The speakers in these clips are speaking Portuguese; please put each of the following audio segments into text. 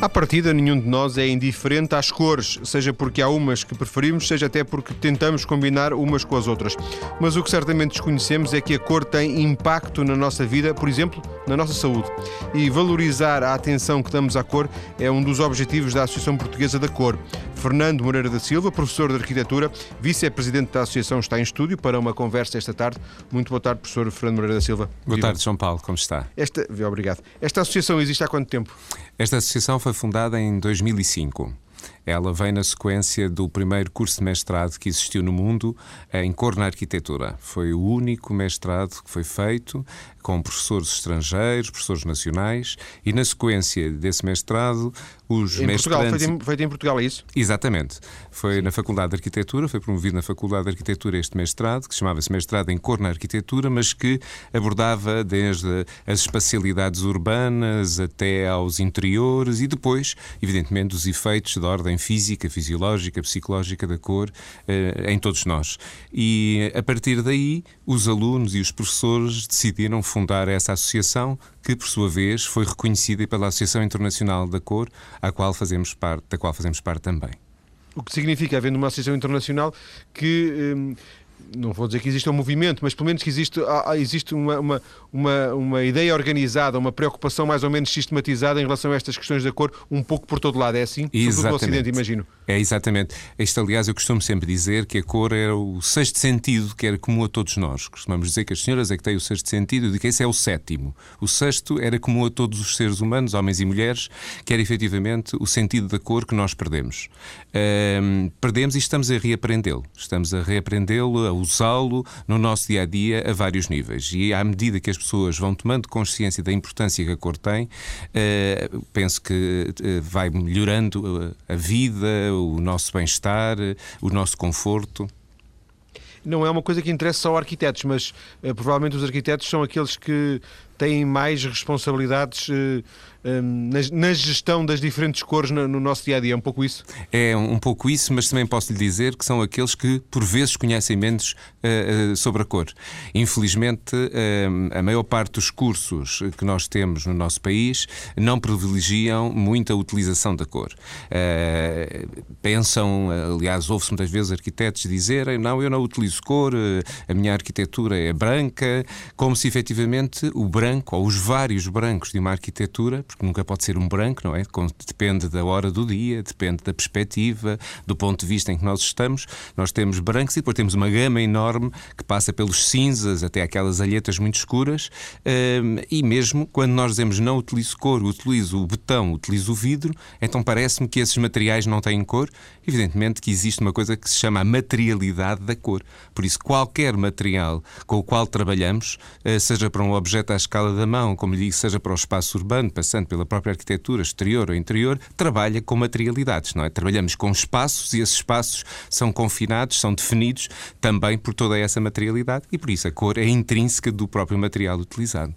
À partida, nenhum de nós é indiferente às cores, seja porque há umas que preferimos, seja até porque tentamos combinar umas com as outras. Mas o que certamente desconhecemos é que a cor tem impacto na nossa vida, por exemplo, na nossa saúde. E valorizar a atenção que damos à cor é um dos objetivos da Associação Portuguesa da Cor. Fernando Moreira da Silva, professor de Arquitetura, vice-presidente da Associação, está em estúdio para uma conversa esta tarde. Muito boa tarde, professor Fernando Moreira da Silva. Boa tarde, João Paulo, como está? Esta, obrigado. Esta associação existe há quanto tempo? Esta associação foi fundada em 2005. Ela vem na sequência do primeiro curso de mestrado que existiu no mundo em cor na arquitetura. Foi o único mestrado que foi feito com professores estrangeiros, professores nacionais, e na sequência desse mestrado, os em mestrantes... Portugal, feito em, feito em Portugal, é isso? Exatamente. Foi Sim. na Faculdade de Arquitetura, foi promovido na Faculdade de Arquitetura este mestrado, que chamava-se Mestrado em Cor na Arquitetura, mas que abordava desde as espacialidades urbanas até aos interiores e depois, evidentemente, os efeitos de ordem física, fisiológica, psicológica da cor eh, em todos nós. E a partir daí, os alunos e os professores decidiram fundar essa associação, que por sua vez foi reconhecida pela Associação Internacional da Cor, à qual fazemos parte, da qual fazemos parte também. O que significa, havendo uma associação internacional, que hum, não vou dizer que existe um movimento, mas pelo menos que existe, existe uma, uma, uma, uma, ideia organizada, uma preocupação mais ou menos sistematizada em relação a estas questões da cor, um pouco por todo lado. É assim? Exatamente. No Ocidente, imagino. É exatamente. Isto, aliás, eu costumo sempre dizer que a cor é o sexto sentido que era comum a todos nós. Costumamos dizer que as senhoras é que têm o sexto sentido, eu digo que esse é o sétimo. O sexto era comum a todos os seres humanos, homens e mulheres, que era efetivamente o sentido da cor que nós perdemos. Perdemos e estamos a reaprendê-lo. Estamos a reaprendê-lo, a usá-lo no nosso dia a dia a vários níveis. E à medida que as pessoas vão tomando consciência da importância que a cor tem, uh, penso que uh, vai melhorando a vida, o nosso bem-estar, o nosso conforto não é uma coisa que interessa só arquitetos, mas uh, provavelmente os arquitetos são aqueles que têm mais responsabilidades uh, na, na, gestão das diferentes cores no, no, nosso dia a dia. É um pouco isso? É um pouco isso, mas também posso lhe dizer que são aqueles que, por vezes, conhecem menos uh, sobre a cor. Infelizmente, a maior parte dos cursos que nós temos no nosso país não privilegiam muito a utilização da cor. pensam, aliás, ouve-se muitas vezes arquitetos dizerem: não, eu não utilizo cor, a minha arquitetura é branca, como se efetivamente o branco ou os vários brancos de uma arquitetura porque nunca pode ser um branco, não é? Depende da hora do dia, depende da perspectiva, do ponto de vista em que nós estamos. Nós temos brancos e depois temos uma gama enorme que passa pelos cinzas até aquelas alhetas muito escuras. Hum, e mesmo quando nós dizemos não utilizo cor, utilizo o betão, utilizo o vidro, então parece-me que esses materiais não têm cor. Evidentemente que existe uma coisa que se chama a materialidade da cor. Por isso, qualquer material com o qual trabalhamos, eh, seja para um objeto à escala da mão, como lhe digo, seja para o espaço urbano, passando pela própria arquitetura exterior ou interior, trabalha com materialidades, não é? Trabalhamos com espaços e esses espaços são confinados, são definidos também por toda essa materialidade e por isso a cor é intrínseca do próprio material utilizado.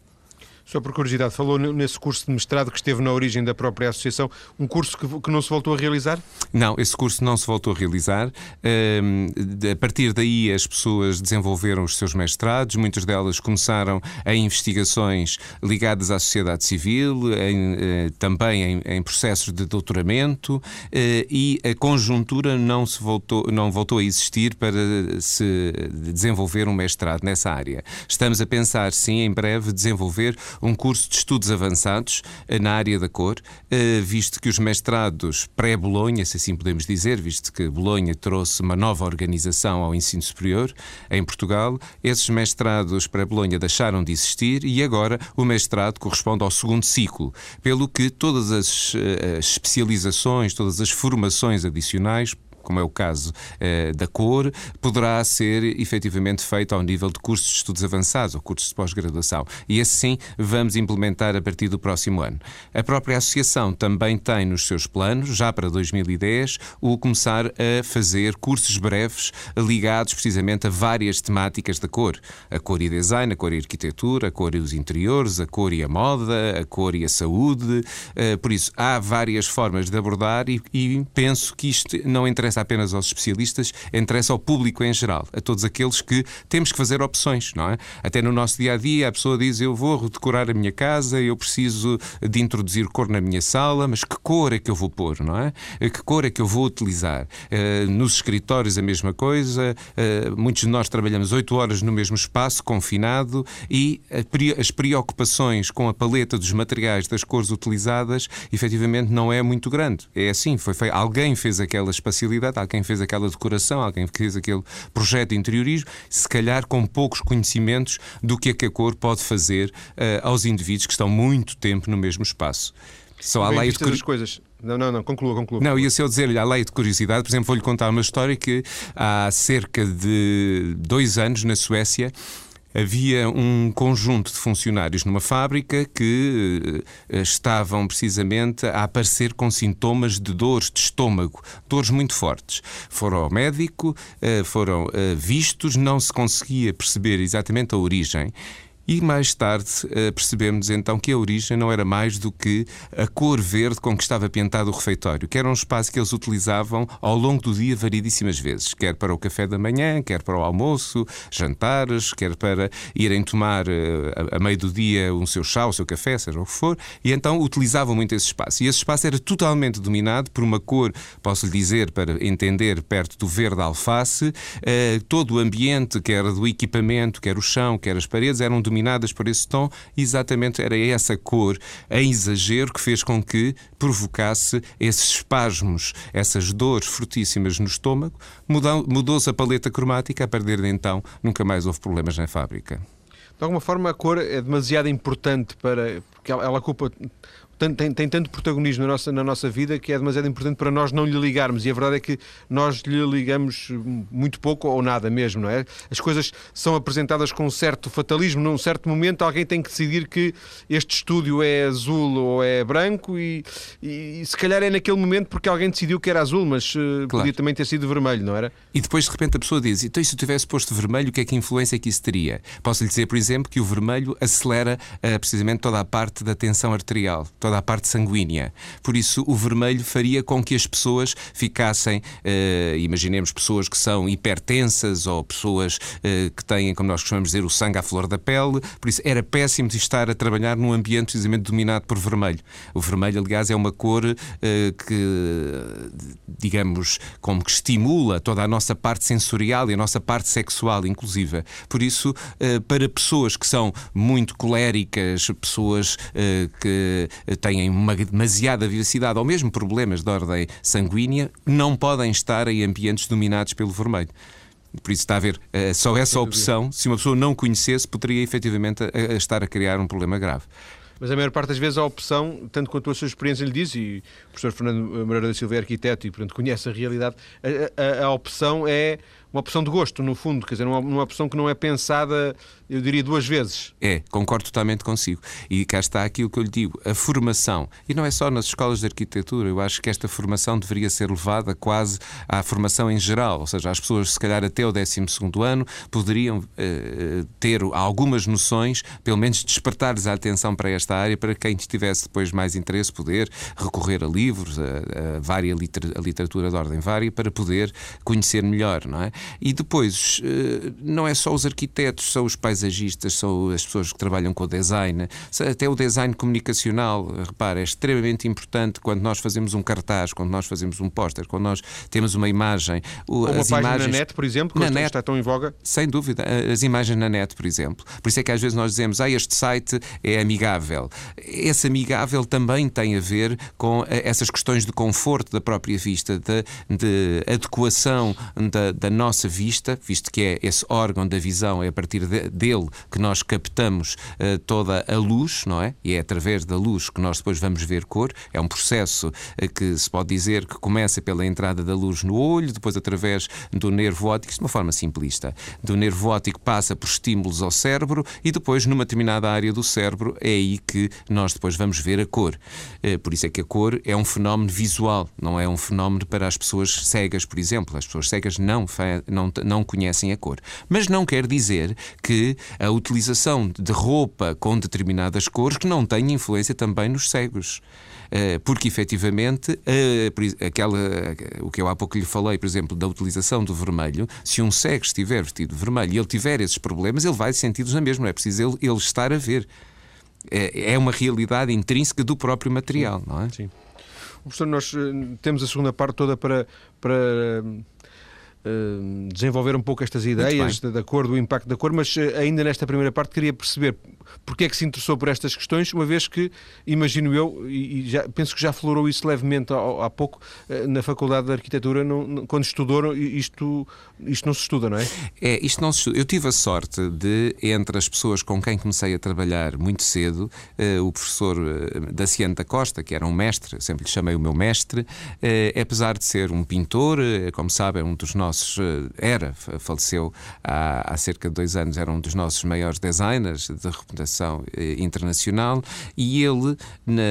Só por curiosidade, falou nesse curso de mestrado que esteve na origem da própria associação, um curso que, que não se voltou a realizar? Não, esse curso não se voltou a realizar. Uh, a partir daí as pessoas desenvolveram os seus mestrados, muitas delas começaram em investigações ligadas à sociedade civil, em, uh, também em, em, processos de doutoramento uh, e a conjuntura não, se voltou, não voltou a existir para se desenvolver um mestrado nessa área. Estamos a pensar, sim, em breve desenvolver um curso de estudos avançados eh, na área da cor, eh, visto que os mestrados pré-Bolonha, se assim podemos dizer, visto que Bolonha trouxe uma nova organização ao ensino superior em Portugal, esses mestrados pré-Bolonha deixaram de existir e agora o mestrado corresponde ao segundo ciclo, pelo que todas as, eh, as especializações, todas as formações adicionais como é o caso eh, da cor, poderá ser efetivamente feito ao nível de cursos de estudos avançados ou cursos de pós-graduação. E assim vamos implementar a partir do próximo ano. A própria Associação também tem nos seus planos, já para 2010, o começar a fazer cursos breves ligados precisamente a várias temáticas da cor. A cor e design, a cor e arquitetura, a cor e os interiores, a cor e a moda, a cor e a saúde. Eh, por isso, há várias formas de abordar e, e penso que isto não interessa apenas aos especialistas, interessa ao público em geral, a todos aqueles que temos que fazer opções, não é? Até no nosso dia a dia, a pessoa diz: Eu vou redecorar a minha casa, eu preciso de introduzir cor na minha sala, mas que cor é que eu vou pôr, não é? Que cor é que eu vou utilizar? Uh, nos escritórios, a mesma coisa. Uh, muitos de nós trabalhamos oito horas no mesmo espaço, confinado, e as preocupações com a paleta dos materiais, das cores utilizadas, efetivamente não é muito grande. É assim, foi alguém fez aquela espacialidade, alguém fez aquela decoração, alguém fez aquele projeto de interiorismo, se calhar com poucos conhecimentos do que é que a cor pode fazer uh, aos indivíduos que estão muito tempo no mesmo espaço. Só a lei de cur... coisas. Não, não, não, conclua, conclua. Não, ia se eu dizer-lhe a lei de curiosidade, por exemplo, vou-lhe contar uma história que há cerca de dois anos na Suécia havia um conjunto de funcionários numa fábrica que uh, estavam precisamente a aparecer com sintomas de dores de estômago, dores muito fortes. Foram ao médico, uh, foram vistos, não se conseguia perceber exatamente a origem. E mais tarde uh, percebemos então que a origem não era mais do que a cor verde com que estava pintado o refeitório, que era um espaço que eles utilizavam ao longo do dia variedíssimas vezes, quer para o café da manhã, quer para o almoço, jantares, quer para irem tomar uh, a, a meio do dia o seu chá, o seu café, seja o que for, e então utilizavam muito esse espaço. E esse espaço era totalmente dominado por uma cor, posso lhe dizer, para entender, perto do verde alface, uh, todo o ambiente, quer do equipamento, quer o chão, quer as paredes, eram dominadas por esse tom, exatamente era essa cor em exagero que fez com que provocasse esses espasmos, essas dores fortíssimas no estômago. Mudou-se a paleta cromática, a partir de então nunca mais houve problemas na fábrica. De alguma forma, a cor é demasiado importante para. porque ela ocupa tem, tem, tem, tanto protagonismo na nossa, na nossa vida que é demasiado importante para nós não lhe ligarmos. E a verdade é que nós lhe ligamos muito pouco ou nada mesmo, não é? As coisas são apresentadas com um certo fatalismo. Num certo momento, alguém tem que decidir que este estúdio é azul ou é branco, e, e, se calhar é naquele momento porque alguém decidiu que era azul, mas uh, claro. podia também ter sido vermelho, não era? E depois, de repente, a pessoa diz: então, e se eu tivesse posto vermelho, o que é que influência que isso teria? Posso lhe dizer, por exemplo, que o vermelho acelera uh, precisamente toda a parte da tensão arterial, toda toda a parte sanguínea. Por isso, o vermelho faria com que as pessoas ficassem, uh, imaginemos pessoas que são hipertensas ou pessoas uh, que têm, como nós costumamos dizer, o sangue à flor da pele. Por isso, era péssimo de estar a trabalhar num ambiente precisamente dominado por vermelho. O vermelho, aliás, é uma cor uh, que, digamos, como que estimula toda a nossa parte sensorial e a nossa parte sexual, inclusive. Por isso, para pessoas que são muito coléricas, pessoas que têm uma demasiada vivacidade ou mesmo problemas de ordem sanguínea, não podem estar em ambientes dominados pelo vermelho. Por isso está a ver, eh, só essa opção, se uma pessoa não conhecesse, poderia efetivamente a, a estar a criar um problema grave. Mas a maior parte das vezes a opção, tanto quanto a sua experiência lhe diz, e o professor Fernando Moreira da Silva é arquiteto e, portanto, conhece a realidade, a, a, a opção é uma opção de gosto, no fundo, quer dizer, uma, uma opção que não é pensada, eu diria, duas vezes. É, concordo totalmente consigo. E cá está aquilo que eu lhe digo, a formação. E não é só nas escolas de arquitetura, eu acho que esta formação deveria ser levada quase à formação em geral, ou seja, as pessoas, se calhar até o 12 ano, poderiam uh, ter algumas noções, pelo menos despertar-lhes a atenção para esta área, para quem tivesse depois mais interesse poder recorrer a livros, a, a, a literatura de ordem vária, para poder conhecer melhor, não é? E depois, eh, não é só os arquitetos, são os paisagistas, são as pessoas que trabalham com o design, até o design comunicacional, repara, é extremamente importante quando nós fazemos um cartaz, quando nós fazemos um póster, quando nós temos uma imagem. Ou uma página imagens... na net, por exemplo, que net, está tão em voga? Sem dúvida, as imagens na net, por exemplo. Por isso é que às vezes nós dizemos, ah, este site é amigável. Esse amigável também tem a ver com eh, essas questões de conforto da própria vista, de, de adequação da, da nossa nossa vista, visto que é esse órgão da visão, é a partir de, dele que nós captamos uh, toda a luz, não é? E é através da luz que nós depois vamos ver cor. É um processo uh, que se pode dizer que começa pela entrada da luz no olho, depois através do nervo óptico, de uma forma simplista. Do nervo óptico passa por estímulos ao cérebro e depois, numa determinada área do cérebro, é aí que nós depois vamos ver a cor. Uh, por isso é que a cor é um fenómeno visual, não é um fenómeno para as pessoas cegas, por exemplo. As pessoas cegas não não, não conhecem a cor. Mas não quer dizer que a utilização de roupa com determinadas cores que não tenha influência também nos cegos. Eh, porque efetivamente eh, aquela, o que eu há pouco lhe falei, por exemplo, da utilização do vermelho, se um cego estiver vestido de vermelho e ele tiver esses problemas, ele vai sentir-os na mesma, é preciso ele, ele estar a ver. É, é uma realidade intrínseca do próprio material, não é? Sim. Professor, nós eh, temos a segunda parte toda para, para Uh, desenvolver um pouco estas ideias da, da, cor, do impacto da cor, mas uh, ainda nesta primeira parte queria perceber porque é que se interessou por estas questões, uma vez que, imagino eu, e, já, penso que já florou isso levemente há, há pouco, uh, na Faculdade de Arquitetura, não, não, quando estudou, isto, isto não se estuda, não é? É, isto não se estuda. Eu tive a sorte de, entre as pessoas com quem comecei a trabalhar muito cedo, o professor Daciano da Costa, que era um mestre, sempre lhe chamei o meu mestre, apesar de ser um pintor, como sabem, um dos nossos nossos, eh, era, faleceu há, há, cerca de dois anos, era um dos nossos maiores designers de reputação eh, internacional e ele, na,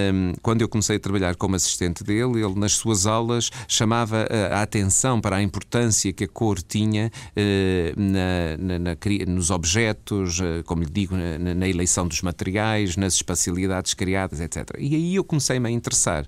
quando eu comecei a trabalhar como assistente dele, ele nas suas aulas chamava a, a atenção para a importância que a cor tinha eh, na, na, na, nos objetos, como lhe digo, na, eleição dos materiais, nas espacialidades criadas, etc. E aí eu comecei-me a interessar.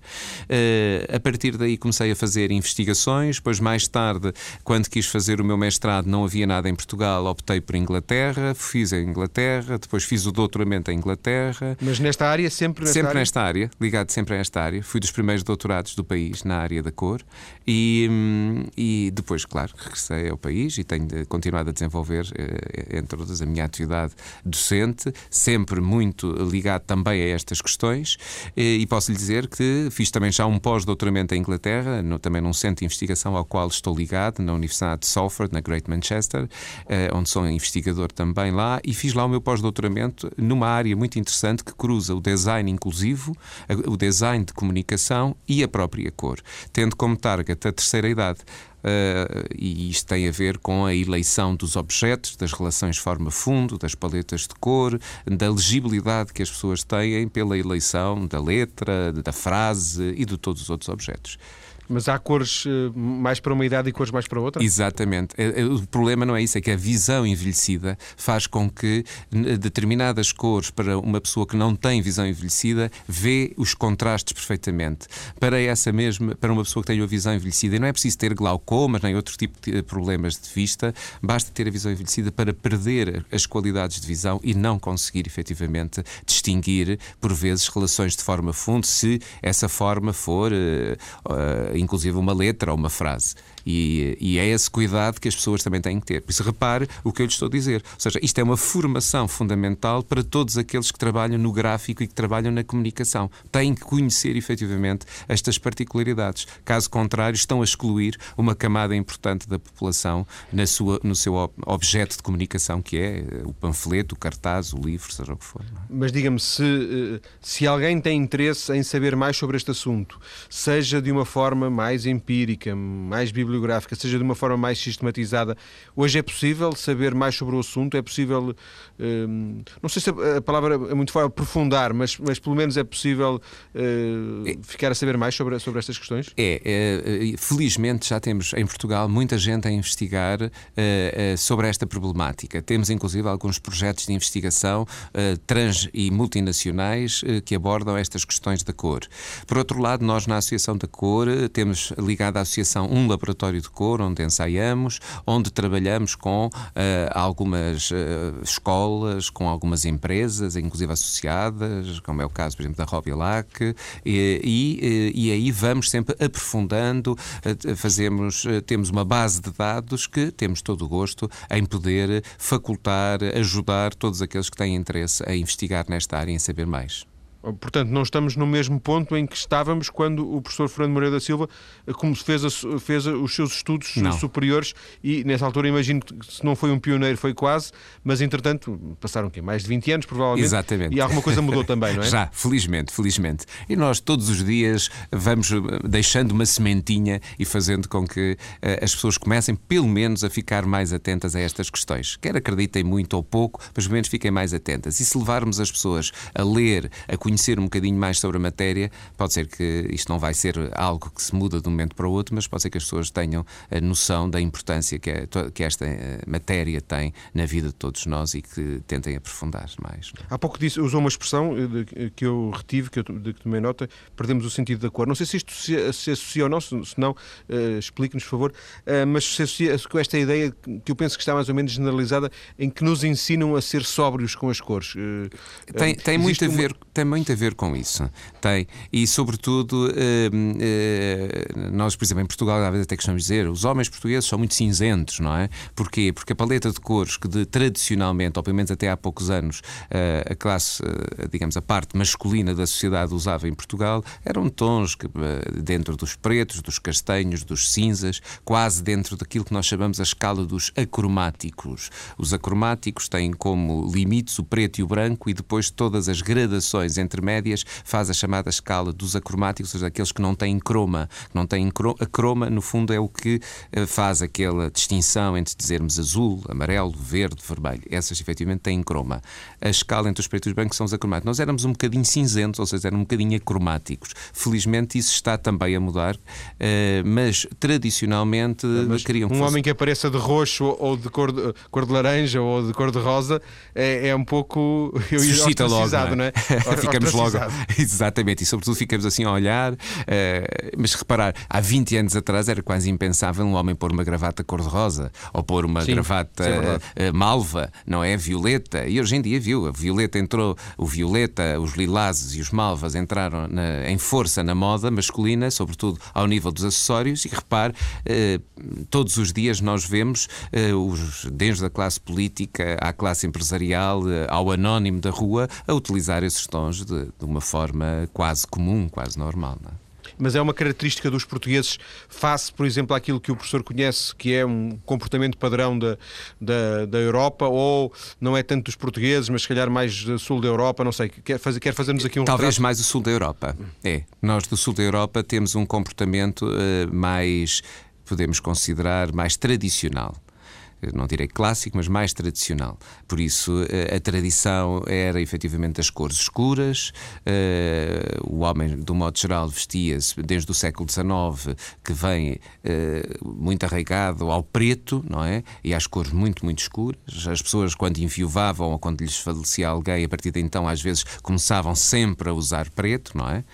a partir daí comecei a fazer investigações, depois mais tarde, quando quando quis fazer o meu mestrado, não havia nada em Portugal, optei por Inglaterra, fiz a Inglaterra, depois fiz o doutoramento em Inglaterra. Mas nesta área, sempre nesta sempre área? nesta área, ligado sempre a esta área. Fui dos primeiros doutorados do país na área da cor e, hum, e depois, claro, regressei ao país e tenho continuado a desenvolver, eh, entre outras, a minha atividade docente, sempre muito ligado também a estas questões e posso lhe dizer que fiz também já um pós-doutoramento em Inglaterra, no, também num centro de investigação ao qual estou ligado, na Universidade Universidade de Salford, na Great Manchester, eh, onde sou investigador também lá, e fiz lá o meu pós-doutoramento numa área muito interessante que cruza o design inclusivo, o design de comunicação e a própria cor, tendo como target a terceira idade. Uh, e isto tem a ver com a eleição dos objetos, das relações forma-fundo, das paletas de cor, da legibilidade que as pessoas têm pela eleição da letra, da frase e de todos os outros objetos. Mas há cores eh, mais para uma idade e cores mais para outra? Exatamente. É, é, o problema não é isso, é que a visão envelhecida faz com que determinadas cores para uma pessoa que não tem visão envelhecida vê os contrastes perfeitamente. Para essa mesma, para uma pessoa que tem uma visão envelhecida, e não é preciso ter glaucomas nem outro tipo de problemas de vista, basta ter a visão envelhecida para perder as qualidades de visão e não conseguir efetivamente distinguir, por vezes, relações de forma fundo, se essa forma for uh, uh, inclusive uma letra ou uma frase. E, e, é esse cuidado que as pessoas também têm que ter. Por isso, repare o que eu lhe estou a dizer. Ou seja, isto é uma formação fundamental para todos aqueles que trabalham no gráfico e que trabalham na comunicação. Têm que conhecer efetivamente estas particularidades. Caso contrário, estão a excluir uma camada importante da população na sua, no seu objeto de comunicação, que é eh, o panfleto, o cartaz, o livro, seja o que for. É? Mas diga-me, se, eh, se alguém tem interesse em saber mais sobre este assunto, seja de uma forma mais empírica, mais bibliográfica, bibliográfica seja de uma forma mais sistematizada. Hoje é possível saber mais sobre o assunto, é possível, hum, não sei se a palavra é muito forte, aprofundar, mas, mas pelo menos é possível hum, ficar a saber mais sobre, sobre estas questões? É, é, felizmente já temos em Portugal muita gente a investigar é, sobre esta problemática. Temos inclusive alguns projetos de investigação trans e multinacionais que abordam estas questões da cor. Por outro lado, nós na Associação da Cor temos ligado à Associação um laboratório laboratório de cor onde ensaiamos, onde trabalhamos com uh, algumas uh, escolas, com algumas empresas, inclusive associadas, como é o caso, por exemplo, da Robilac, e, e, eh, e aí vamos sempre aprofundando, fazemos, temos uma base de dados que temos todo o gosto em poder facultar, ajudar todos aqueles que têm interesse a investigar nesta área e em saber mais. Portanto, não estamos no mesmo ponto em que estávamos quando o professor Fernando Moreira da Silva eh, como fez, a, fez os seus estudos não. superiores e, nessa altura, imagino que se não foi um pioneiro, foi quase, mas, entretanto, passaram quê? mais de 20 anos, provavelmente. Exatamente. E alguma coisa mudou também, não é? Já, felizmente, felizmente. E nós, todos os dias, vamos eh, deixando uma sementinha e fazendo com que uh, as pessoas comecem, pelo menos, a ficar mais atentas a estas questões. Quer acreditem muito ou pouco, mas, pelo menos, fiquem mais atentas. E se levarmos as pessoas a ler, a conhecer, conhecer um bocadinho mais sobre a matéria, pode ser que isto não vai ser algo que se muda de um momento para o outro, mas pode ser que as pessoas tenham a noção da importância que, é, que esta eh, matéria tem na vida de todos nós e que tentem aprofundar mais. Há pouco disse, usou uma expressão eh, que eu retive, que eu, de que tomei nota, perdemos o sentido da cor. Não sei se isto se, se associa ou não, se, se não, uh, explique-nos, por favor, uh, mas se associa com esta ideia que eu penso que está mais ou menos generalizada, em que nos ensinam a ser sóbrios com as cores. Uh, tem, tem, muito a ver, tem muito a ver com isso. Tem. E, sobretudo, nós, por exemplo, em Portugal, às vezes até costumamos dizer, os homens portugueses são muito cinzentos, não é? Porquê? Porque a paleta de cores que de, tradicionalmente, ou pelo menos até há poucos anos, a classe, digamos, a parte masculina da sociedade usava em Portugal, eram tons que, dentro dos pretos, dos castanhos, dos cinzas, quase dentro daquilo que nós chamamos a escala dos acromáticos. Os acromáticos têm como limites o preto e o branco e depois todas as gradações intermédias faz a chamada escala dos acromáticos, ou seja, aqueles que não têm croma. Não têm a croma, no fundo, é o que eh, faz aquela distinção entre dizermos azul, amarelo, verde, vermelho. Essas, efetivamente, têm croma. A escala entre os pretos e os brancos são os acromáticos. Nós éramos um bocadinho cinzentos, ou seja, eram um bocadinho acromáticos. Felizmente, isso está também a mudar, eh, mas tradicionalmente mas queriam Um fosse... homem que apareça de roxo ou de cor de, cor de laranja ou de cor de rosa é, é um pouco. Eu Suscita logo. Não é? Não é? ficamos logo. Exatamente, e sobretudo ficamos assim a olhar. Uh, mas reparar, há 20 anos atrás era quase impensável um homem pôr uma gravata cor-de-rosa ou pôr uma Sim, gravata é uh, malva, não é? Violeta. E hoje em dia viu, a violeta entrou, o violeta, os lilazes e os malvas entraram na, em força na moda masculina, sobretudo ao nível dos acessórios. E repare, uh, todos os dias nós vemos, os, desde a classe política à classe empresarial, ao anónimo da rua, a utilizar esses tons de, de uma forma quase comum, quase normal. Não é? mas é uma característica dos portugueses face, por exemplo, àquilo que o professor conhece, que é um comportamento padrão da, da, da Europa, ou não é tanto dos portugueses, mas se calhar mais do sul da Europa, não sei. Quer, fazer, quer fazermos aqui um Talvez retrato? mais o sul da Europa. É. Nós do sul da Europa temos um comportamento uh, mais, podemos considerar, mais tradicional não direi clássico, mas mais tradicional. Por isso, eh, a tradição era efetivamente as cores escuras, eh, o homem, do modo geral, vestia-se desde o século XIX, que vem eh, muito arraigado ao preto, não é? E às cores muito, muito escuras. As pessoas, quando enviuvavam ou quando lhes falecia alguém, a partir de então, às vezes, começavam sempre a usar preto, não é?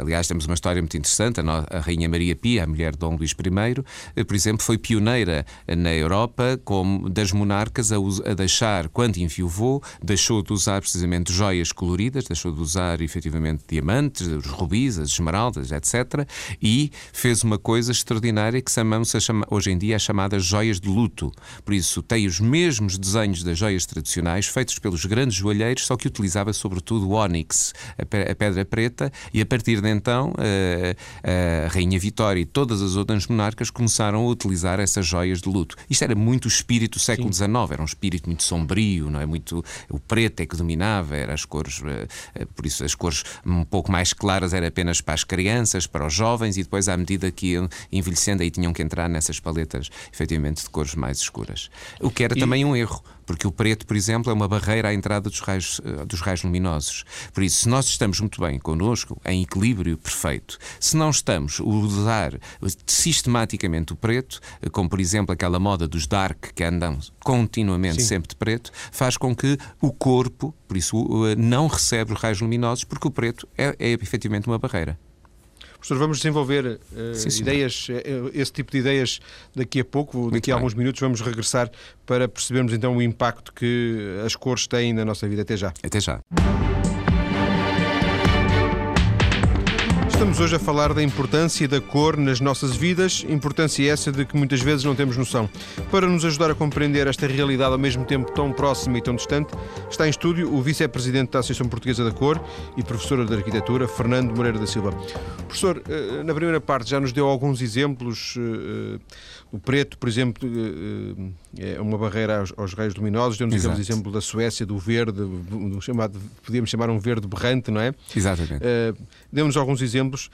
Aliás, temos uma história muito interessante. A Rainha Maria Pia, a mulher de Dom Luís I, por exemplo, foi pioneira na Europa Europa, como das monarcas, a, a deixar, quando enviuvou, deixou de usar precisamente joias coloridas, deixou de usar efetivamente diamantes, os rubis, as esmeraldas, etc. E fez uma coisa extraordinária que chamamos hoje em dia as chamadas joias de luto. Por isso, tem os mesmos desenhos das joias tradicionais, feitos pelos grandes joalheiros, só que utilizava sobretudo o ónix, a pedra preta, e a partir de então a, a Rainha Vitória e todas as outras monarcas começaram a utilizar essas joias de luto. Isto era muito o espírito do século XIX, era um espírito muito sombrio, não é? Muito, o preto é que dominava, eram as cores, eh, eh, por isso as cores um pouco mais claras era apenas para as crianças, para os jovens, e depois, à medida que iam envelhecendo, aí tinham que entrar nessas paletas, efetivamente, de cores mais escuras. O que era e... também um erro porque o preto, por exemplo, é uma barreira à entrada dos raios, eh, dos raios luminosos. Por isso, se nós estamos muito bem connosco, em equilíbrio perfeito, se não estamos a usar sistematicamente o preto, eh, como por exemplo aquela moda dos dark que andam continuamente Sim. sempre de preto, faz com que o corpo, por isso, eh, não recebe os raios luminosos, porque o preto é, é efetivamente uma barreira. Professor, vamos desenvolver uh, sim, ideias, uh, esse tipo de ideias daqui a pouco. Muito daqui a alguns minutos vamos regressar para percebermos então o impacto que as cores têm na nossa vida. Até já. Até já. Estamos hoje a falar da importância da cor nas nossas vidas, importância essa de que muitas vezes não temos noção. Para nos ajudar a compreender esta realidade ao mesmo tempo tão próxima e tão distante, está em estúdio o vice-presidente da Associação Portuguesa da Cor e professora de Arquitetura, Fernando Moreira da Silva. Professor, eh, na primeira parte já nos deu alguns exemplos. Eh, o preto, por exemplo, eh, é uma barreira aos, aos raios luminosos. Deu-nos o exemplo da Suécia, do verde, do chamado, podíamos chamar um verde berrante, não é? Exatamente. Deu-nos alguns exemplos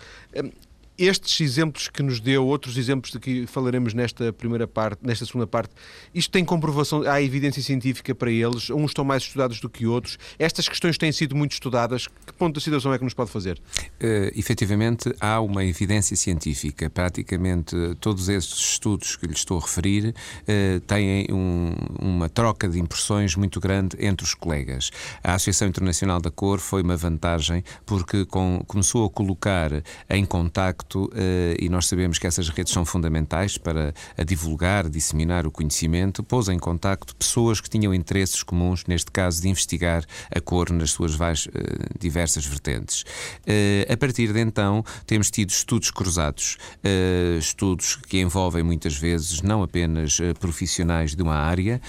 estes exemplos que nos deu, outros exemplos de que falaremos nesta primeira parte, nesta segunda parte, isto tem comprovação, há evidência científica para eles, uns estão mais estudados do que outros. Estas questões têm sido muito estudadas. Que ponto da situação é que nos pode fazer? Uh, efetivamente, há uma evidência científica. Praticamente todos estes estudos que lhe estou a referir uh, têm um, uma troca de impressões muito grande entre os colegas. A Associação Internacional da Cor foi uma vantagem porque com, começou a colocar em contacto facto, eh, e nós sabemos que essas redes são fundamentais para divulgar, disseminar o conhecimento, pôs em contacto pessoas que tinham interesses comuns, neste caso de investigar a cor nas suas várias, eh, diversas vertentes. Eh, a partir de então, temos tido estudos cruzados, estudos que envolvem muitas vezes não apenas profissionais de uma área,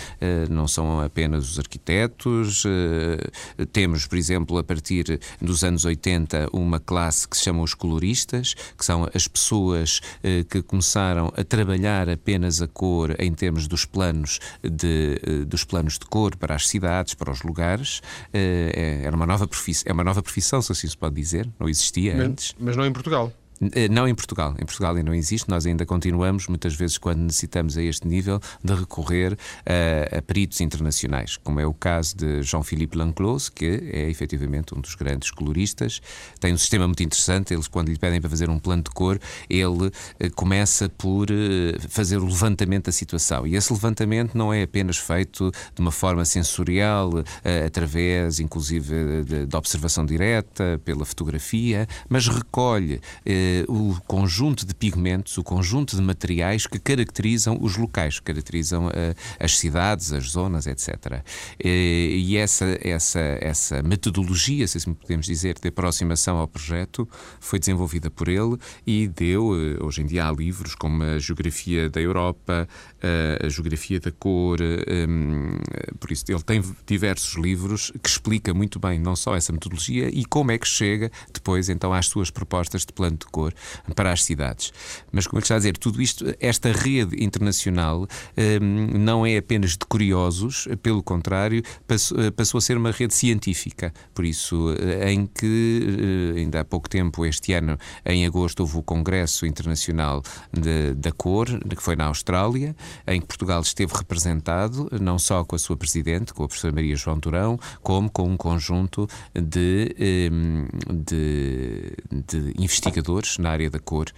não são apenas os arquitetos, temos, por exemplo, a partir dos anos 80, uma classe que se chama os coloristas, que são as pessoas eh, que começaram a trabalhar apenas a cor em termos dos planos de, eh, dos planos de cor para as cidades, para os lugares. Eh, é, uma nova profissão, é uma nova profissão, se assim se pode dizer, não existia mas, antes. Mas não em Portugal. Eh, não em Portugal. Em Portugal ainda não existe. Nós ainda continuamos, muitas vezes, quando necessitamos a este nível, de recorrer a, a peritos internacionais, como é o caso de Jean-Philippe Lanclos, que é efetivamente um dos grandes coloristas. Tem um sistema muito interessante. Eles, quando lhe pedem para fazer um plano de cor, ele eh, começa por eh, fazer o levantamento da situação. E esse levantamento não é apenas feito de uma forma sensorial, através, inclusive, de observação direta, pela fotografia, mas recolhe o conjunto de pigmentos, o conjunto de materiais que caracterizam os locais, que caracterizam uh, as cidades, as zonas, etc. E essa, essa, essa metodologia, se assim podemos dizer, de aproximação ao projeto foi desenvolvida por ele e deu, eh, hoje em dia há livros como a Geografia da Europa, a Geografia da Cor, um, por isso ele tem diversos livros que explica muito bem não só essa metodologia e como é que chega depois então às suas propostas de plano de cor para as cidades. Mas, como ele está a dizer, tudo isto, esta rede internacional hum, não é apenas de curiosos, pelo contrário, passou, eh, passou a ser uma rede científica. Por isso, eh, em que, eh, ainda há pouco tempo, este ano, em agosto, houve o Congresso Internacional de, da Cor, que foi na Austrália, em que Portugal esteve representado, não só com a sua Presidente, com a professora Maria João Durão, como com um conjunto de, hum, de, de investigadores na área da cor.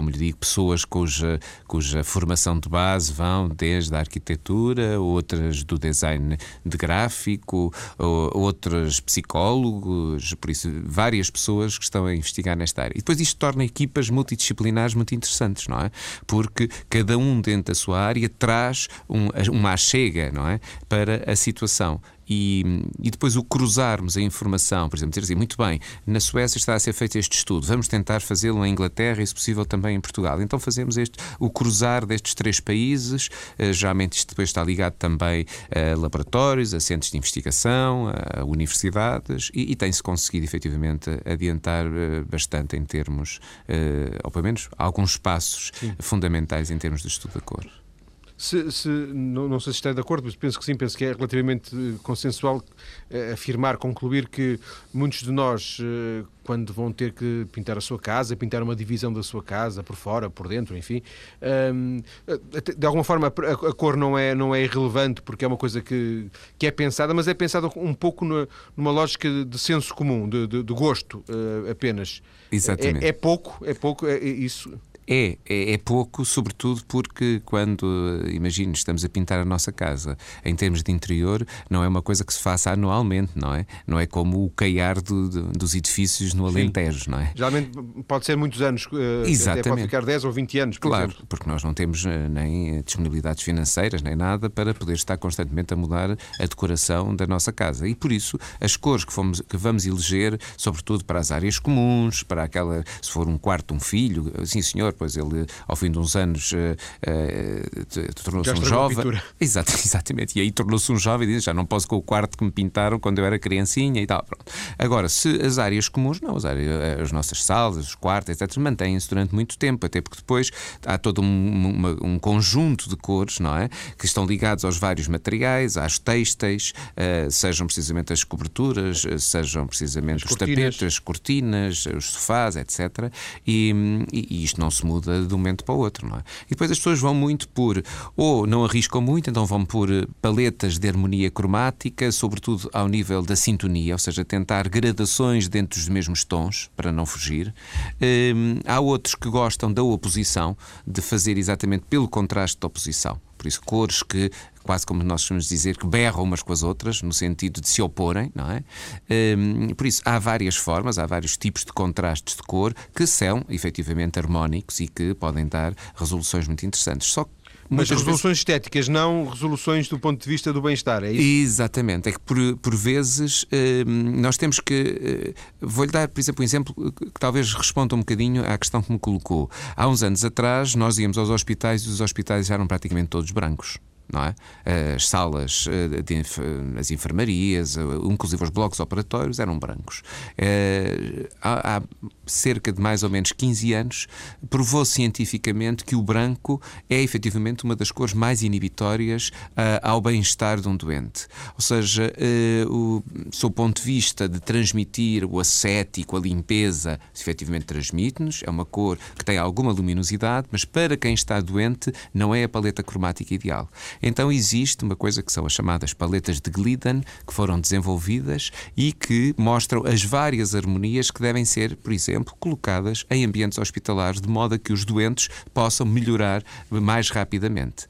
Como lhe digo, pessoas cuja, cuja formação de base vão desde a arquitetura, outras do design de gráfico, outras psicólogos, por isso, várias pessoas que estão a investigar nesta área. E depois isto torna equipas multidisciplinares muito interessantes, não é? Porque cada um dentro da sua área traz um, uma achega, não é? Para a situação e, e depois o cruzarmos a informação, por exemplo, dizer assim, muito bem, na Suécia está a ser feito este estudo, vamos tentar fazê-lo na Inglaterra e, se possível, também em Portugal. Então fazemos este, o cruzar destes três países, uh, geralmente isto depois está ligado também a laboratórios, a centros de investigação, a universidades, e, e tem-se conseguido efetivamente adiantar uh, bastante em termos, uh, ou pelo menos alguns passos Sim. fundamentais em termos de estudo da cor. Se, se, não, não sei se está de acordo, mas penso que sim, penso que é relativamente eh, consensual eh, afirmar, concluir que muitos de nós, eh, quando vão ter que pintar a sua casa, pintar uma divisão da sua casa, por fora, por dentro, enfim, ehm, de alguma forma a, cor não é, não é irrelevante porque é uma coisa que, que é pensada, mas é pensada um pouco numa lógica de senso comum, de, de, de gosto apenas. Exatamente. É, é pouco, é pouco, é, é isso. É, é, é, pouco, sobretudo porque quando, imagino, estamos a pintar a nossa casa em termos de interior, não é uma coisa que se faça anualmente, não é? Não é como o caiar do, do, dos edifícios no Alentejo, Sim. não é? Geralmente pode ser muitos anos, uh, Exatamente. pode ficar 10 ou 20 anos, por Claro, exemplo. porque nós não temos uh, nem disponibilidades financeiras, nem nada para poder estar constantemente a mudar a decoração da nossa casa. E por isso, as cores que, fomos, que vamos eleger, sobretudo para as áreas comuns, para aquela, se for um quarto, um filho, sim senhor, depois ele, ao fim de uns anos, uh, uh, tornou-se um jovem. Exato, exatamente. E aí tornou-se um jovem e diz: já não posso com o quarto que me pintaram quando eu era criancinha e tal. Pronto. Agora, se as áreas comuns, não, as, áreas, as nossas salas, os quartos, etc., mantêm-se durante muito tempo, até porque depois há todo um, uma, um conjunto de cores, não é? Que estão ligados aos vários materiais, às têxteis, uh, sejam precisamente as coberturas, sejam precisamente as os cortinas. tapetes, as cortinas, os sofás, etc. E, e, isto não se muda de um momento para o outro, não é? E depois as pessoas vão muito por, ou não arriscam muito, então vão por paletas de harmonia cromática, sobretudo ao nível da sintonia, ou seja, tentar gradações dentro dos mesmos tons, para não fugir. Hum, há outros que gostam da oposição, de fazer exatamente pelo contraste da oposição. Por isso, cores que, quase como nós vamos dizer, que berram umas com as outras, no sentido de se oporem, não é? Um, por isso, há várias formas, há vários tipos de contrastes de cor que são efetivamente harmónicos e que podem dar resoluções muito interessantes. Só que mas resoluções vezes... estéticas, não resoluções do ponto de vista do bem-estar, é isso? Exatamente. É que por, por vezes eh, nós temos que. Eh, Vou-lhe dar, por exemplo, um exemplo que talvez responda um bocadinho à questão que me colocou. Há uns anos atrás, nós íamos aos hospitais e os hospitais eram praticamente todos brancos não é? As salas, eh, de, as enfermarias, eh, inclusive os blocos operatórios eram brancos. Eh, há, há cerca de mais ou menos 15 anos, provou cientificamente que o branco é efetivamente uma das cores mais inibitórias ao bem-estar de um doente. Ou seja, o seu ponto de vista de transmitir o ascético, a limpeza, efetivamente transmite-nos, é uma cor que tem alguma luminosidade, mas para quem está doente não é a paleta cromática ideal. Então existe uma coisa que são as chamadas paletas de Glidden, que foram desenvolvidas e que mostram as várias harmonias que devem ser, por exemplo, colocadas em ambientes hospitalares, de modo a que os doentes possam melhorar mais rapidamente.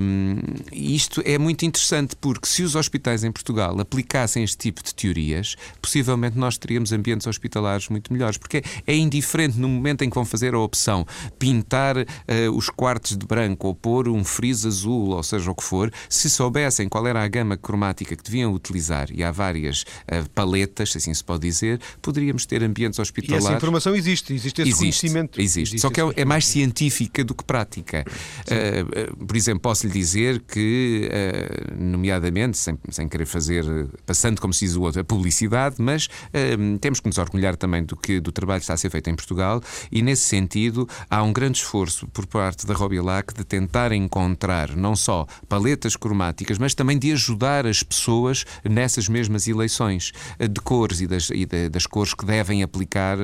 Um, isto é muito interessante porque se os hospitais em Portugal aplicassem este tipo de teorias, possivelmente nós teríamos ambientes hospitalares muito melhores, porque é indiferente no momento em que vão fazer a opção pintar uh, os quartos de branco ou pôr um friso azul ou seja o que for, se soubessem qual era a gama cromática que deviam utilizar, e há várias uh, paletas, assim se pode dizer, poderíamos ter ambientes hospitalares. E essa informação existe, existe esse existe, conhecimento. Existe, existe só que é, é, mais científica do que prática. Uh, por exemplo, posso lhe dizer que, uh, nomeadamente, sem, sem querer fazer, passando como se diz o outro, a publicidade, mas temos que nos orgulhar também do, que, do trabalho que está a ser feito em Portugal e, nesse sentido, há um grande esforço por parte da Robilac de tentar encontrar não só paletas cromáticas, mas também de ajudar as pessoas nessas mesmas eleições de cores e das, e de, das cores que devem aplicar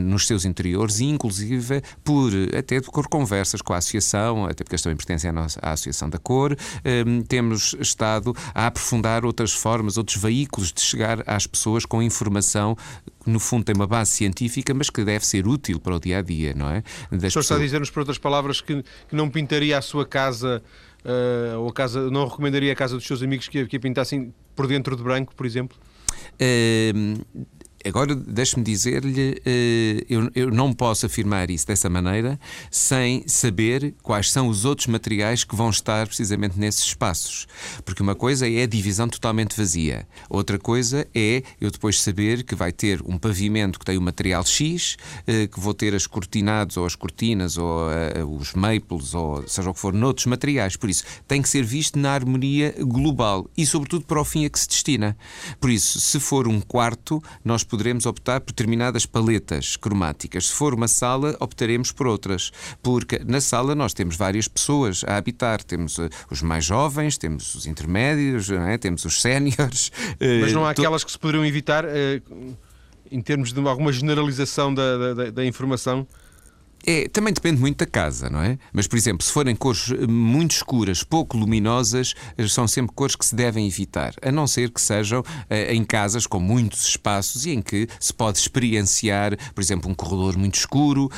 nos seus interiores, e inclusive por até por conversas com a associação, até porque eles também pertencem à, nossa, à Associação da Cor, uh, temos estado a aprofundar outras formas, outros veículos de chegar às pessoas com informação que no fundo tem uma base científica, mas que deve ser útil para o dia a dia, não é? Das o senhor está a dizer-nos, por outras palavras, que, que não pintaria a sua casa uh, ou a casa, não recomendaria a casa dos seus amigos que, que a pintassem por dentro de branco, por exemplo? Uh, Agora, deixe-me dizer-lhe, eh, eu, eu não posso afirmar isso dessa maneira sem saber quais são os outros materiais que vão estar precisamente nesses espaços. Porque uma coisa é a divisão totalmente vazia, outra coisa é eu depois saber que vai ter um pavimento que tem o material X, eh, que vou ter as cortinados ou as cortinas ou eh, os maples ou seja o que for, noutros materiais. Por isso, tem que ser visto na harmonia global e, sobretudo, para o fim a que se destina. Por isso, se for um quarto, nós podemos poderemos optar por determinadas paletas cromáticas. Se for uma sala, optaremos por outras, porque na sala nós temos várias pessoas a habitar. Temos uh, os mais jovens, temos os intermédios, é? temos os séniores. Uh, Mas não há aquelas que se poderiam evitar uh, em termos de alguma generalização da, da, da informação? É, também depende muito da casa, não é? Mas, por exemplo, se forem cores eh, muito escuras, pouco luminosas, eh, são sempre cores que se devem evitar, a não ser que sejam eh, em casas com muitos espaços e em que se pode experienciar, por exemplo, um corredor muito escuro,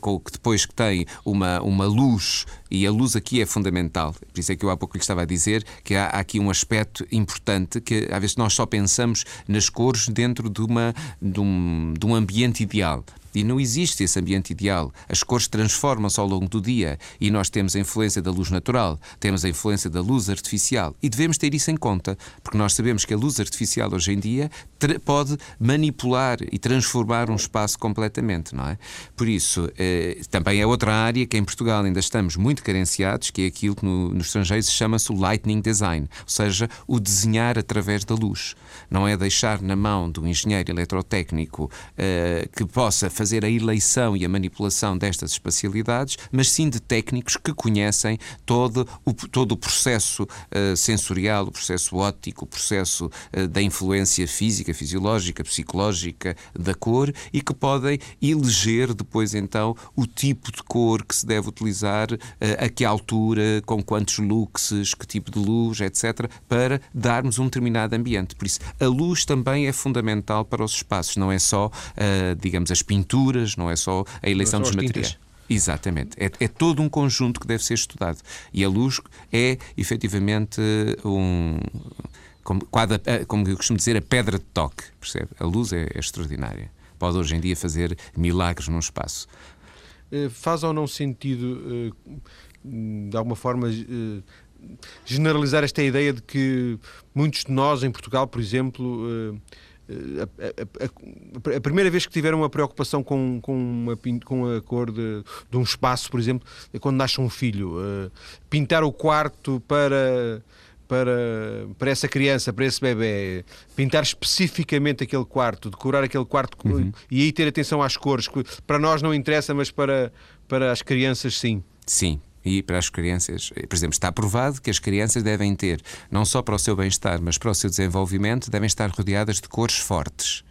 com, que depois que tem uma, uma luz E a luz aqui é fundamental. Por isso é que eu há pouco lhe estava a dizer que há, há aqui um aspecto importante que às vezes nós só pensamos nas cores dentro de, uma, de, um, de um ambiente ideal. E não existe esse ambiente ideal. As cores transformam-se ao longo do dia e nós temos a influência da luz natural, temos a influência da luz artificial e devemos ter isso em conta, porque nós sabemos que a luz artificial hoje em dia pode manipular e transformar um espaço completamente, não é? Por isso, eh, também é outra área que em Portugal ainda estamos muito carenciados, que é aquilo que no, no estrangeiro se chama-se o lightning design, ou seja, o desenhar através da luz. Não é deixar na mão do engenheiro eletrotécnico eh, que possa fazer fazer a eleição e a manipulação destas espacialidades, mas sim de técnicos que conhecem todo o, todo o processo uh, sensorial, o processo óptico, o processo uh, da influência física, fisiológica, psicológica da cor e que podem eleger depois então o tipo de cor que se deve utilizar, uh, a que altura, com quantos luxes, que tipo de luz, etc., para darmos um determinado ambiente. Por isso, a luz também é fundamental para os espaços, não é só, digamos, as pinturas pinturas, não é só a eleição dos materiais. Tintas. Exatamente. É, é, todo um conjunto que deve ser estudado. E a luz é, efetivamente, um. Como, como eu costumo dizer, a pedra de toque. Percebe? A luz é, é extraordinária. Pode hoje em dia fazer milagres num espaço. Eh, faz ou não sentido, eh, de alguma forma, eh, generalizar esta ideia de que muitos de nós em Portugal, por exemplo, a, a, a, primeira vez que tiveram uma preocupação com, com, uma, com a cor de, de, um espaço, por exemplo, é quando nasce um filho. Uh, pintar o quarto para, para, para essa criança, para esse bebê, pintar especificamente aquele quarto, decorar aquele quarto uhum. e aí ter atenção às cores, que para nós não interessa, mas para, para as crianças sim. Sim, e para as crianças. Por exemplo, está provado que as crianças devem ter, não só para o seu bem-estar, mas para o seu desenvolvimento, devem estar rodeadas de cores fortes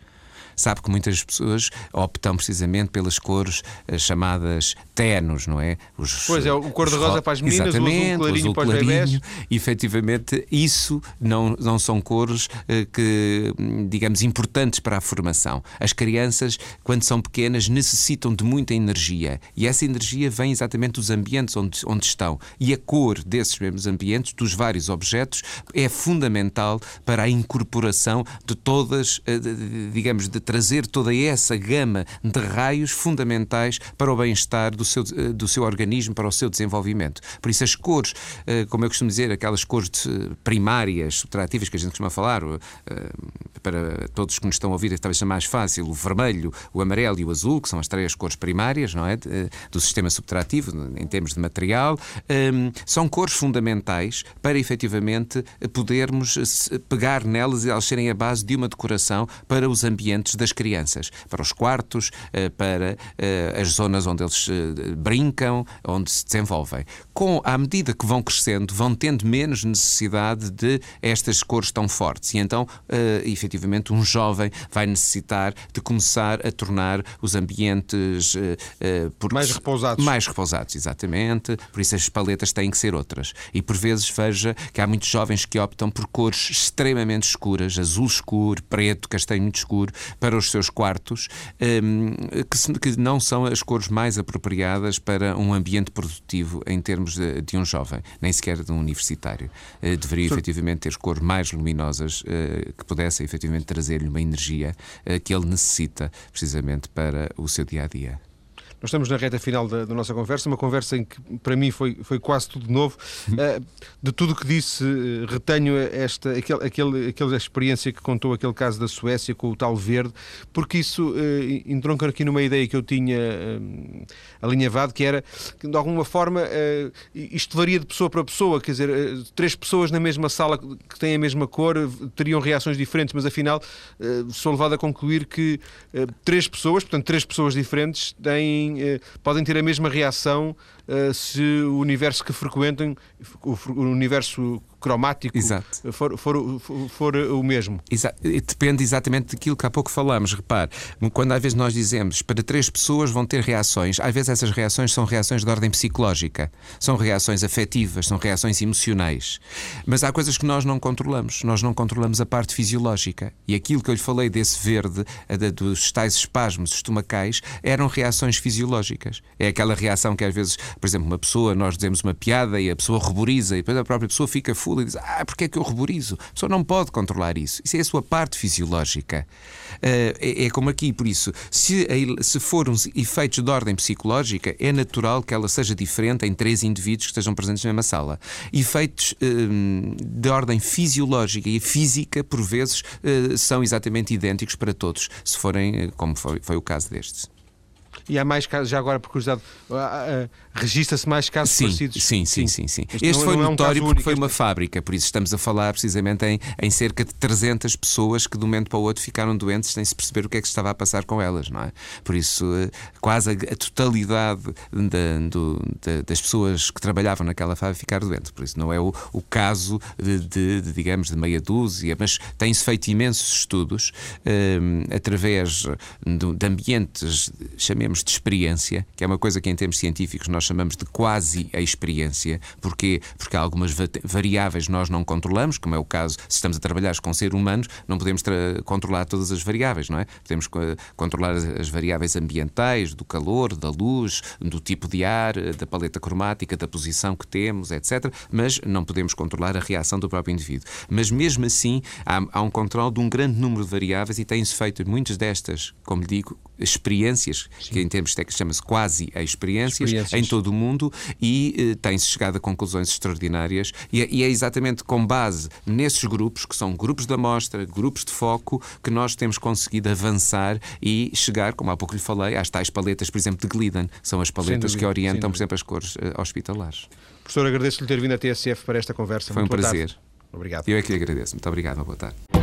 sabe que muitas pessoas optam precisamente pelas cores uh, chamadas tenos, não é? Os, pois é, o cor-de-rosa para as meninas, o azul clarinho, para os bebés. Efetivamente, isso não, não são cores uh, que, digamos, importantes para a formação. As crianças, quando são pequenas, necessitam de muita energia e essa energia vem exatamente dos ambientes onde, onde estão. E a cor desses mesmos ambientes, dos vários objetos, é fundamental para a incorporação de todas, uh, digamos, de trazer toda essa gama de raios fundamentais para o bem-estar do seu, eh, do seu organismo, para o seu desenvolvimento. Por isso, as cores, eh, como eu costumo dizer, aquelas cores primárias, subtrativas que a gente costuma falar, eh, para todos que nos estão a ouvir, talvez seja mais fácil, o vermelho, o amarelo e o azul, que são as três cores primárias não é? do sistema subtrativo, em termos de material, são cores fundamentais para efetivamente podermos pegar nelas e elas serem a base de uma decoração para os ambientes das crianças, para os quartos, eh, para eh, as zonas onde eles eh, brincam, onde se desenvolvem. Com, à medida que vão crescendo, vão tendo menos necessidade de estas cores tão fortes. E então, efetivamente, um jovem vai necessitar de começar a tornar os ambientes mais repousados. Mais repousados, exatamente. Por isso as paletas têm que ser outras. E por vezes veja que há muitos jovens que optam por cores extremamente escuras, azul escuro, preto, castanho muito escuro, para os seus quartos, hum, que não são as cores mais apropriadas para um ambiente produtivo em termos de, de um jovem, nem sequer de um universitário. Eh, deveria efetivamente ter cores mais luminosas eh, que pudessem efetivamente trazer-lhe uma energia eh, que ele necessita precisamente para o seu dia a dia. Nós estamos na reta final da, da, nossa conversa, uma conversa em que para mim foi, foi quase tudo novo. Uh, de tudo o que disse, uh, retenho esta, aquele, aquele, aquela experiência que contou aquele caso da Suécia com o tal verde, porque isso uh, entronca aqui numa ideia que eu tinha alinhavado, que era que de alguma forma isto varia de pessoa para pessoa, quer dizer, três pessoas na mesma sala que têm a mesma cor teriam reações diferentes, mas afinal sou levado a concluir que três pessoas, portanto, três pessoas diferentes têm eh, podem ter a mesma reação uh, se o universo que frequentam, o universo cromático for, for, for, for, o mesmo. Depende exatamente daquilo que há pouco falámos. Repare, quando às vezes nós dizemos para três pessoas vão ter reações, às vezes essas reações são reações de ordem psicológica, são reações afetivas, são reações emocionais. Mas há coisas que nós não controlamos. Nós não controlamos a parte fisiológica. E aquilo que eu lhe falei desse verde, dos tais espasmos estomacais, eram reações fisiológicas. É aquela reação que às vezes, por exemplo, uma pessoa, nós dizemos uma piada e a pessoa ruboriza e depois a própria pessoa fica e diz: Ah, porque é que eu ruborizo? A pessoa não pode controlar isso. Isso é a sua parte fisiológica. Uh, é, é, como aqui, por isso, se, se for uns efeitos de ordem psicológica, é natural que ela seja diferente em três indivíduos que estejam presentes na mesma sala. Efeitos uh, de ordem fisiológica e física, por vezes, uh, são exatamente idênticos para todos, se forem, como foi, foi o caso destes. E há mais casos, já agora por curiosidade, registra-se mais casos sim, parecidos? Sim, sim, sim. sim. Este, este não, foi não notório é um porque foi uma fábrica, por isso estamos a falar precisamente em, em cerca de 300 pessoas que de um momento para o outro ficaram doentes sem se perceber o que é que estava a passar com elas, não é? Por isso, eh, quase a, totalidade da, do, da, das pessoas que trabalhavam naquela fábrica ficaram doentes. Por isso, não é o, o caso de, de, de, digamos, de meia dúzia, mas tem-se feito imensos estudos um, eh, através de, de ambientes, chamemos chamamos de experiência, que é uma coisa que em termos científicos nós chamamos de quase a experiência. Porquê? Porque há algumas variáveis nós não controlamos, como é o caso, se estamos a trabalhar com seres humanos, não podemos controlar todas as variáveis, não é? Podemos controlar as variáveis ambientais, do calor, da luz, do tipo de ar, da paleta cromática, da posição que temos, etc. Mas não podemos controlar a reação do próprio indivíduo. Mas mesmo assim, há, há um controle de um grande número de variáveis e têm-se feito muitas destas, como lhe digo, experiências, Sim. que em termos técnicos chama-se quase experiências, experiências, em todo o mundo e eh, tem-se chegado a conclusões extraordinárias e é, e é, exatamente com base nesses grupos, que são grupos de amostra, grupos de foco, que nós temos conseguido avançar e chegar, como há pouco lhe falei, às tais paletas, por exemplo, de Glidden. São as paletas dúvida, que orientam, por exemplo, as cores uh, hospitalares. Professor, agradeço-lhe ter vindo à TSF para esta conversa. Foi Muito um prazer. Obrigado. Eu é que lhe agradeço. Muito obrigado. Boa tarde.